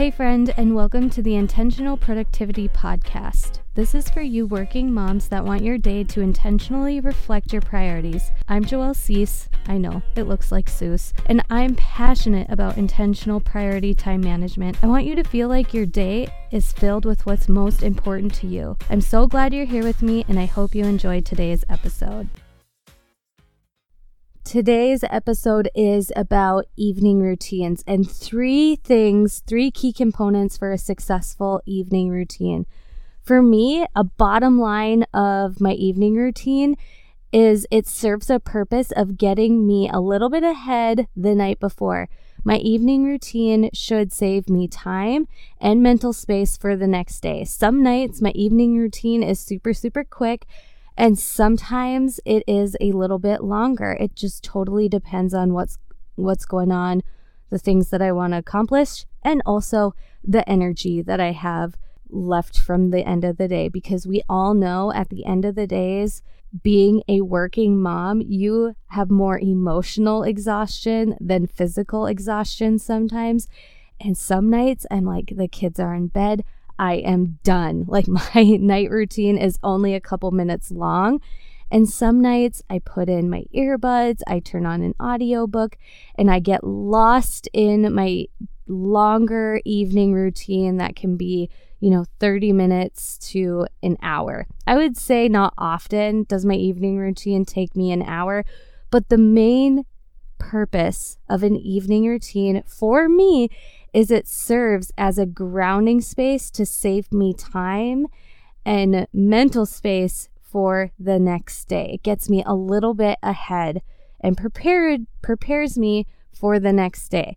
Hey, friend, and welcome to the Intentional Productivity Podcast. This is for you working moms that want your day to intentionally reflect your priorities. I'm Joelle Cease. I know, it looks like Seuss. And I'm passionate about intentional priority time management. I want you to feel like your day is filled with what's most important to you. I'm so glad you're here with me, and I hope you enjoyed today's episode. Today's episode is about evening routines and three things, three key components for a successful evening routine. For me, a bottom line of my evening routine is it serves a purpose of getting me a little bit ahead the night before. My evening routine should save me time and mental space for the next day. Some nights, my evening routine is super, super quick and sometimes it is a little bit longer. It just totally depends on what's what's going on, the things that I want to accomplish, and also the energy that I have left from the end of the day because we all know at the end of the days being a working mom, you have more emotional exhaustion than physical exhaustion sometimes. And some nights I'm like the kids are in bed, I am done. Like my night routine is only a couple minutes long. And some nights I put in my earbuds, I turn on an audiobook, and I get lost in my longer evening routine that can be, you know, 30 minutes to an hour. I would say not often does my evening routine take me an hour, but the main purpose of an evening routine for me is it serves as a grounding space to save me time and mental space for the next day. It gets me a little bit ahead and prepared prepares me for the next day.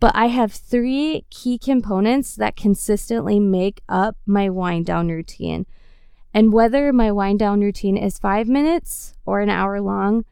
But I have three key components that consistently make up my wind down routine. And whether my wind down routine is five minutes or an hour long,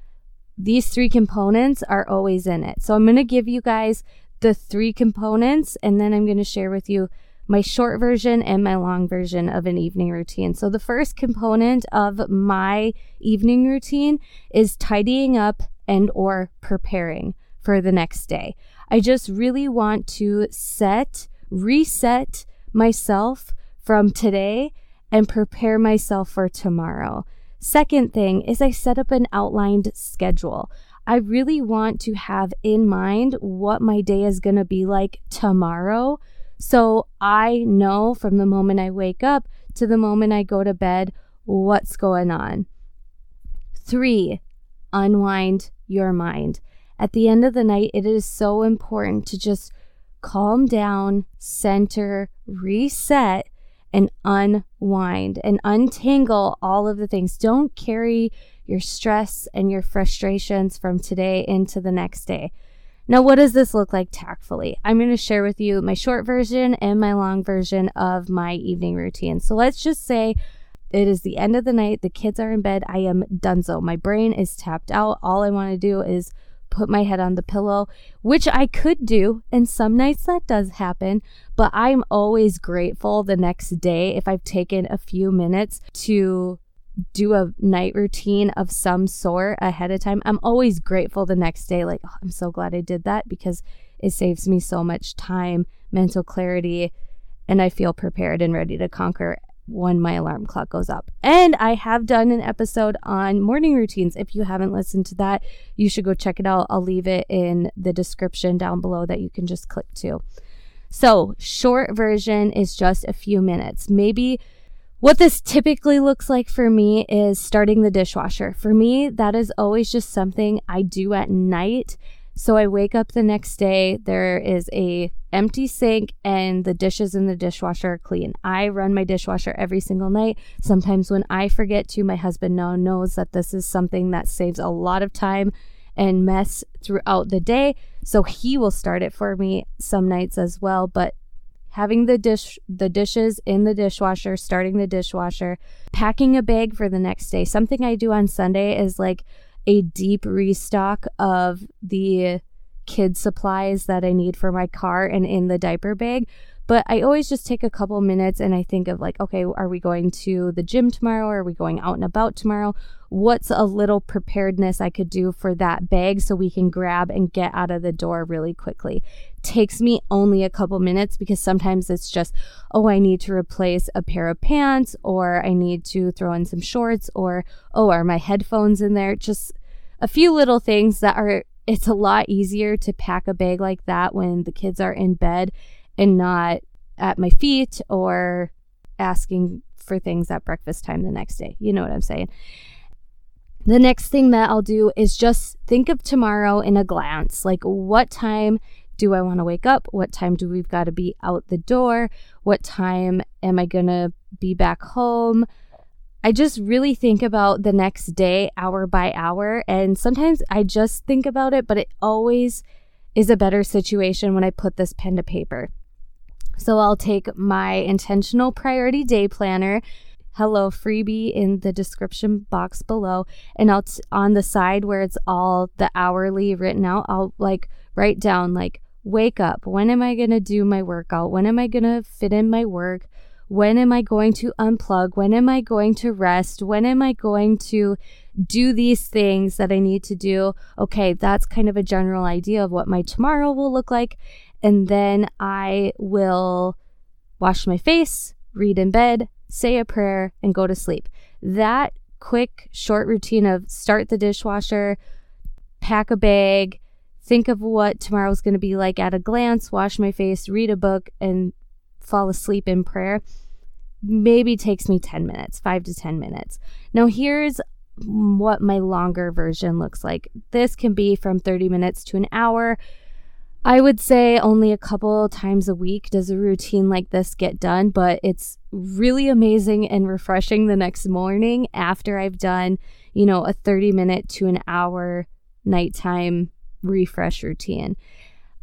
these three components are always in it. So I'm going to give you guys the three components, and then I'm going to share with you my short version and my long version of an evening routine. So the first component of my evening routine is tidying up and or preparing for the next day. I just really want to set, reset myself from today and prepare myself for tomorrow. Second thing is I set up an outlined schedule. I really want to have in mind what my day is going to be like tomorrow. So I know from the moment I wake up to the moment I go to bed what's going on. Three, unwind your mind. At the end of the night, it is so important to just calm down, center, reset, and unwind and untangle all of the things. Don't carry your stress and your frustrations from today into the next day. Now, what does this look like tactfully? I'm going to share with you my short version and my long version of my evening routine. So let's just say it is the end of the night, the kids are in bed, I am donezo. My brain is tapped out. All I want to do is put my head on the pillow, which I could do, and some nights that does happen, but I'm always grateful the next day if I've taken a few minutes to do a night routine of some sort ahead of time, I'm always grateful the next day. Like, oh, I'm so glad I did that because it saves me so much time, mental clarity, and I feel prepared and ready to conquer when my alarm clock goes up. And I have done an episode on morning routines. If you haven't listened to that, you should go check it out. I'll leave it in the description down below that you can just click to. So, short version is just a few minutes. Maybe what this typically looks like for me is starting the dishwasher. For me, that is always just something I do at night. So I wake up the next day, there is a empty sink and the dishes in the dishwasher are clean. I run my dishwasher every single night. Sometimes when I forget to, my husband now knows that this is something that saves a lot of time and mess throughout the day. So he will start it for me some nights as well, but having the dish the dishes in the dishwasher, starting the dishwasher, packing a bag for the next day. Something I do on Sunday is like a deep restock of the kid supplies that I need for my car and in the diaper bag. But I always just take a couple minutes and I think of like, okay, are we going to the gym tomorrow? Are we going out and about tomorrow? What's a little preparedness I could do for that bag so we can grab and get out of the door really quickly? Takes me only a couple minutes because sometimes it's just, oh, I need to replace a pair of pants or I need to throw in some shorts or, oh, are my headphones in there? Just a few little things that are it's a lot easier to pack a bag like that when the kids are in bed and not at my feet or asking for things at breakfast time the next day. You know what I'm saying? The next thing that I'll do is just think of tomorrow in a glance. Like, what time do I want to wake up? What time do we've got to be out the door? What time am I going to be back home? I just really think about the next day, hour by hour. And sometimes I just think about it, but it always is a better situation when I put this pen to paper. So I'll take my intentional priority day planner, hello freebie in the description box below, and I'll t- on the side where it's all the hourly written out, I'll like write down like wake up, when am I going to do my workout? When am I going to fit in my work? When am I going to unplug? When am I going to rest? When am I going to do these things that I need to do? Okay, that's kind of a general idea of what my tomorrow will look like. And then I will wash my face, read in bed, say a prayer, and go to sleep. That quick, short routine of start the dishwasher, pack a bag, think of what tomorrow's going to be like at a glance, wash my face, read a book, and fall asleep in prayer maybe takes me 10 minutes, 5 to 10 minutes. Now here's what my longer version looks like. This can be from 30 minutes to an hour. I would say only a couple times a week does a routine like this get done, but it's really amazing and refreshing the next morning after I've done, you know, a 30 minute to an hour nighttime refresh routine.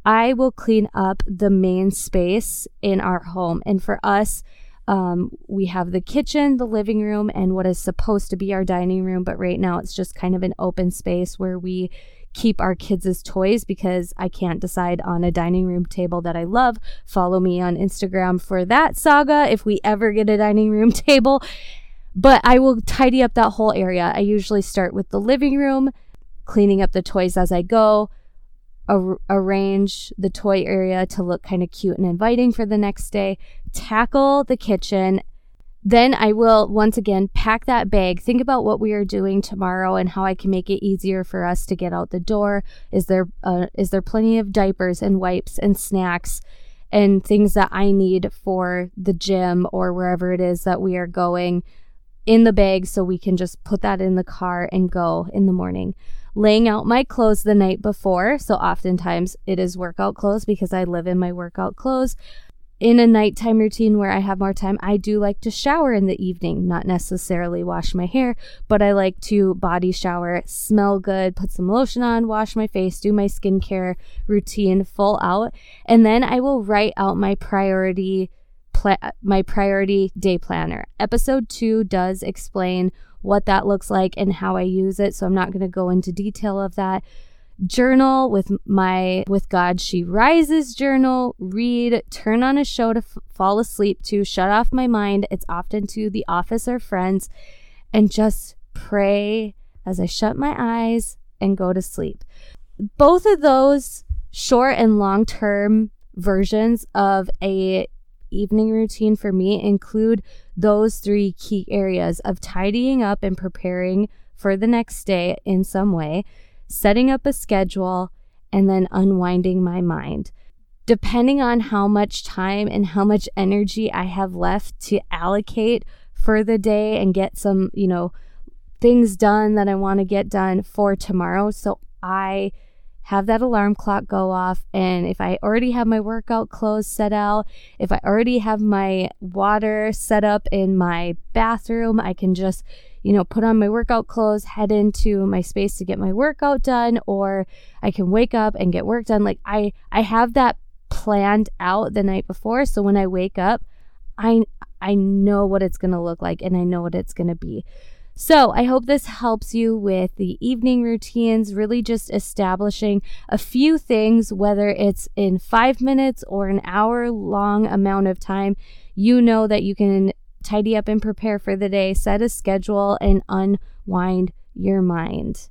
I will clean up the main space in our home. And for us, um, we have the kitchen, the living room, and what is supposed to be our dining room. But right now, it's just kind of an open space where we keep our kids' toys because I can't decide on a dining room table that I love. Follow me on Instagram for that saga if we ever get a dining room table. But I will tidy up that whole area. I usually start with the living room, cleaning up the toys as I go ar- arrange the toy area to look kind of cute and inviting for the next day, tackle the kitchen. Then I will once again pack that bag. Think about what we are doing tomorrow and how I can make it easier for us to get out the door. Is there uh, is there plenty of diapers and wipes and snacks and things that I need for the gym or wherever it is that we are going in the bag so we can just put that in the car and go in the morning laying out my clothes the night before. So oftentimes it is workout clothes because I live in my workout clothes. In a nighttime routine where I have more time, I do like to shower in the evening, not necessarily wash my hair, but I like to body shower, smell good, put some lotion on, wash my face, do my skincare routine full out. And then I will write out my priority pla- my priority day planner. Episode 2 does explain what that looks like and how I use it. So I'm not going to go into detail of that. Journal with my with God She Rises journal, read, turn on a show to f- fall asleep to, shut off my mind. It's often to the office or friends and just pray as I shut my eyes and go to sleep. Both of those short and long term versions of a evening routine for me include those three key areas of tidying up and preparing for the next day in some way, setting up a schedule, and then unwinding my mind. Depending on how much time and how much energy I have left to allocate for the day and get some, you know, things done that I want to get done for tomorrow. So I have that alarm clock go off. And if I already have my workout clothes set out, if I already have my water set up in my bathroom, I can just, you know, put on my workout clothes, head into my space to get my workout done, or I can wake up and get work done. Like I, I have that planned out the night before. So when I wake up, I, I know what it's going to look like and I know what it's going to be. So, I hope this helps you with the evening routines, really just establishing a few things, whether it's in five minutes or an hour long amount of time. You know that you can tidy up and prepare for the day, set a schedule, and unwind your mind.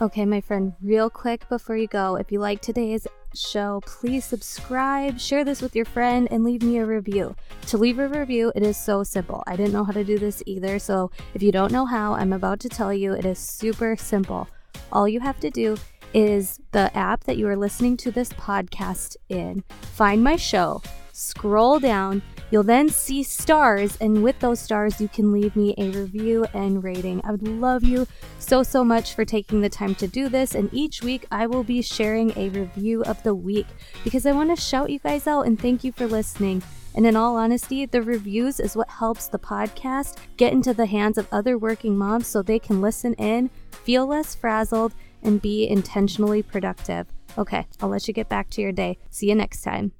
Okay, my friend, real quick before you go, if you like today's show, please subscribe, share this with your friend, and leave me a review. To leave a review, it is so simple. I didn't know how to do this either, so if you don't know how, I'm about to tell you it is super simple. All you have to do is the app that you are listening to this podcast in, find my show, scroll down. You'll then see stars, and with those stars, you can leave me a review and rating. I would love you so, so much for taking the time to do this. And each week, I will be sharing a review of the week because I want to shout you guys out and thank you for listening. And in all honesty, the reviews is what helps the podcast get into the hands of other working moms so they can listen in, feel less frazzled, and be intentionally productive. Okay, I'll let you get back to your day. See you next time.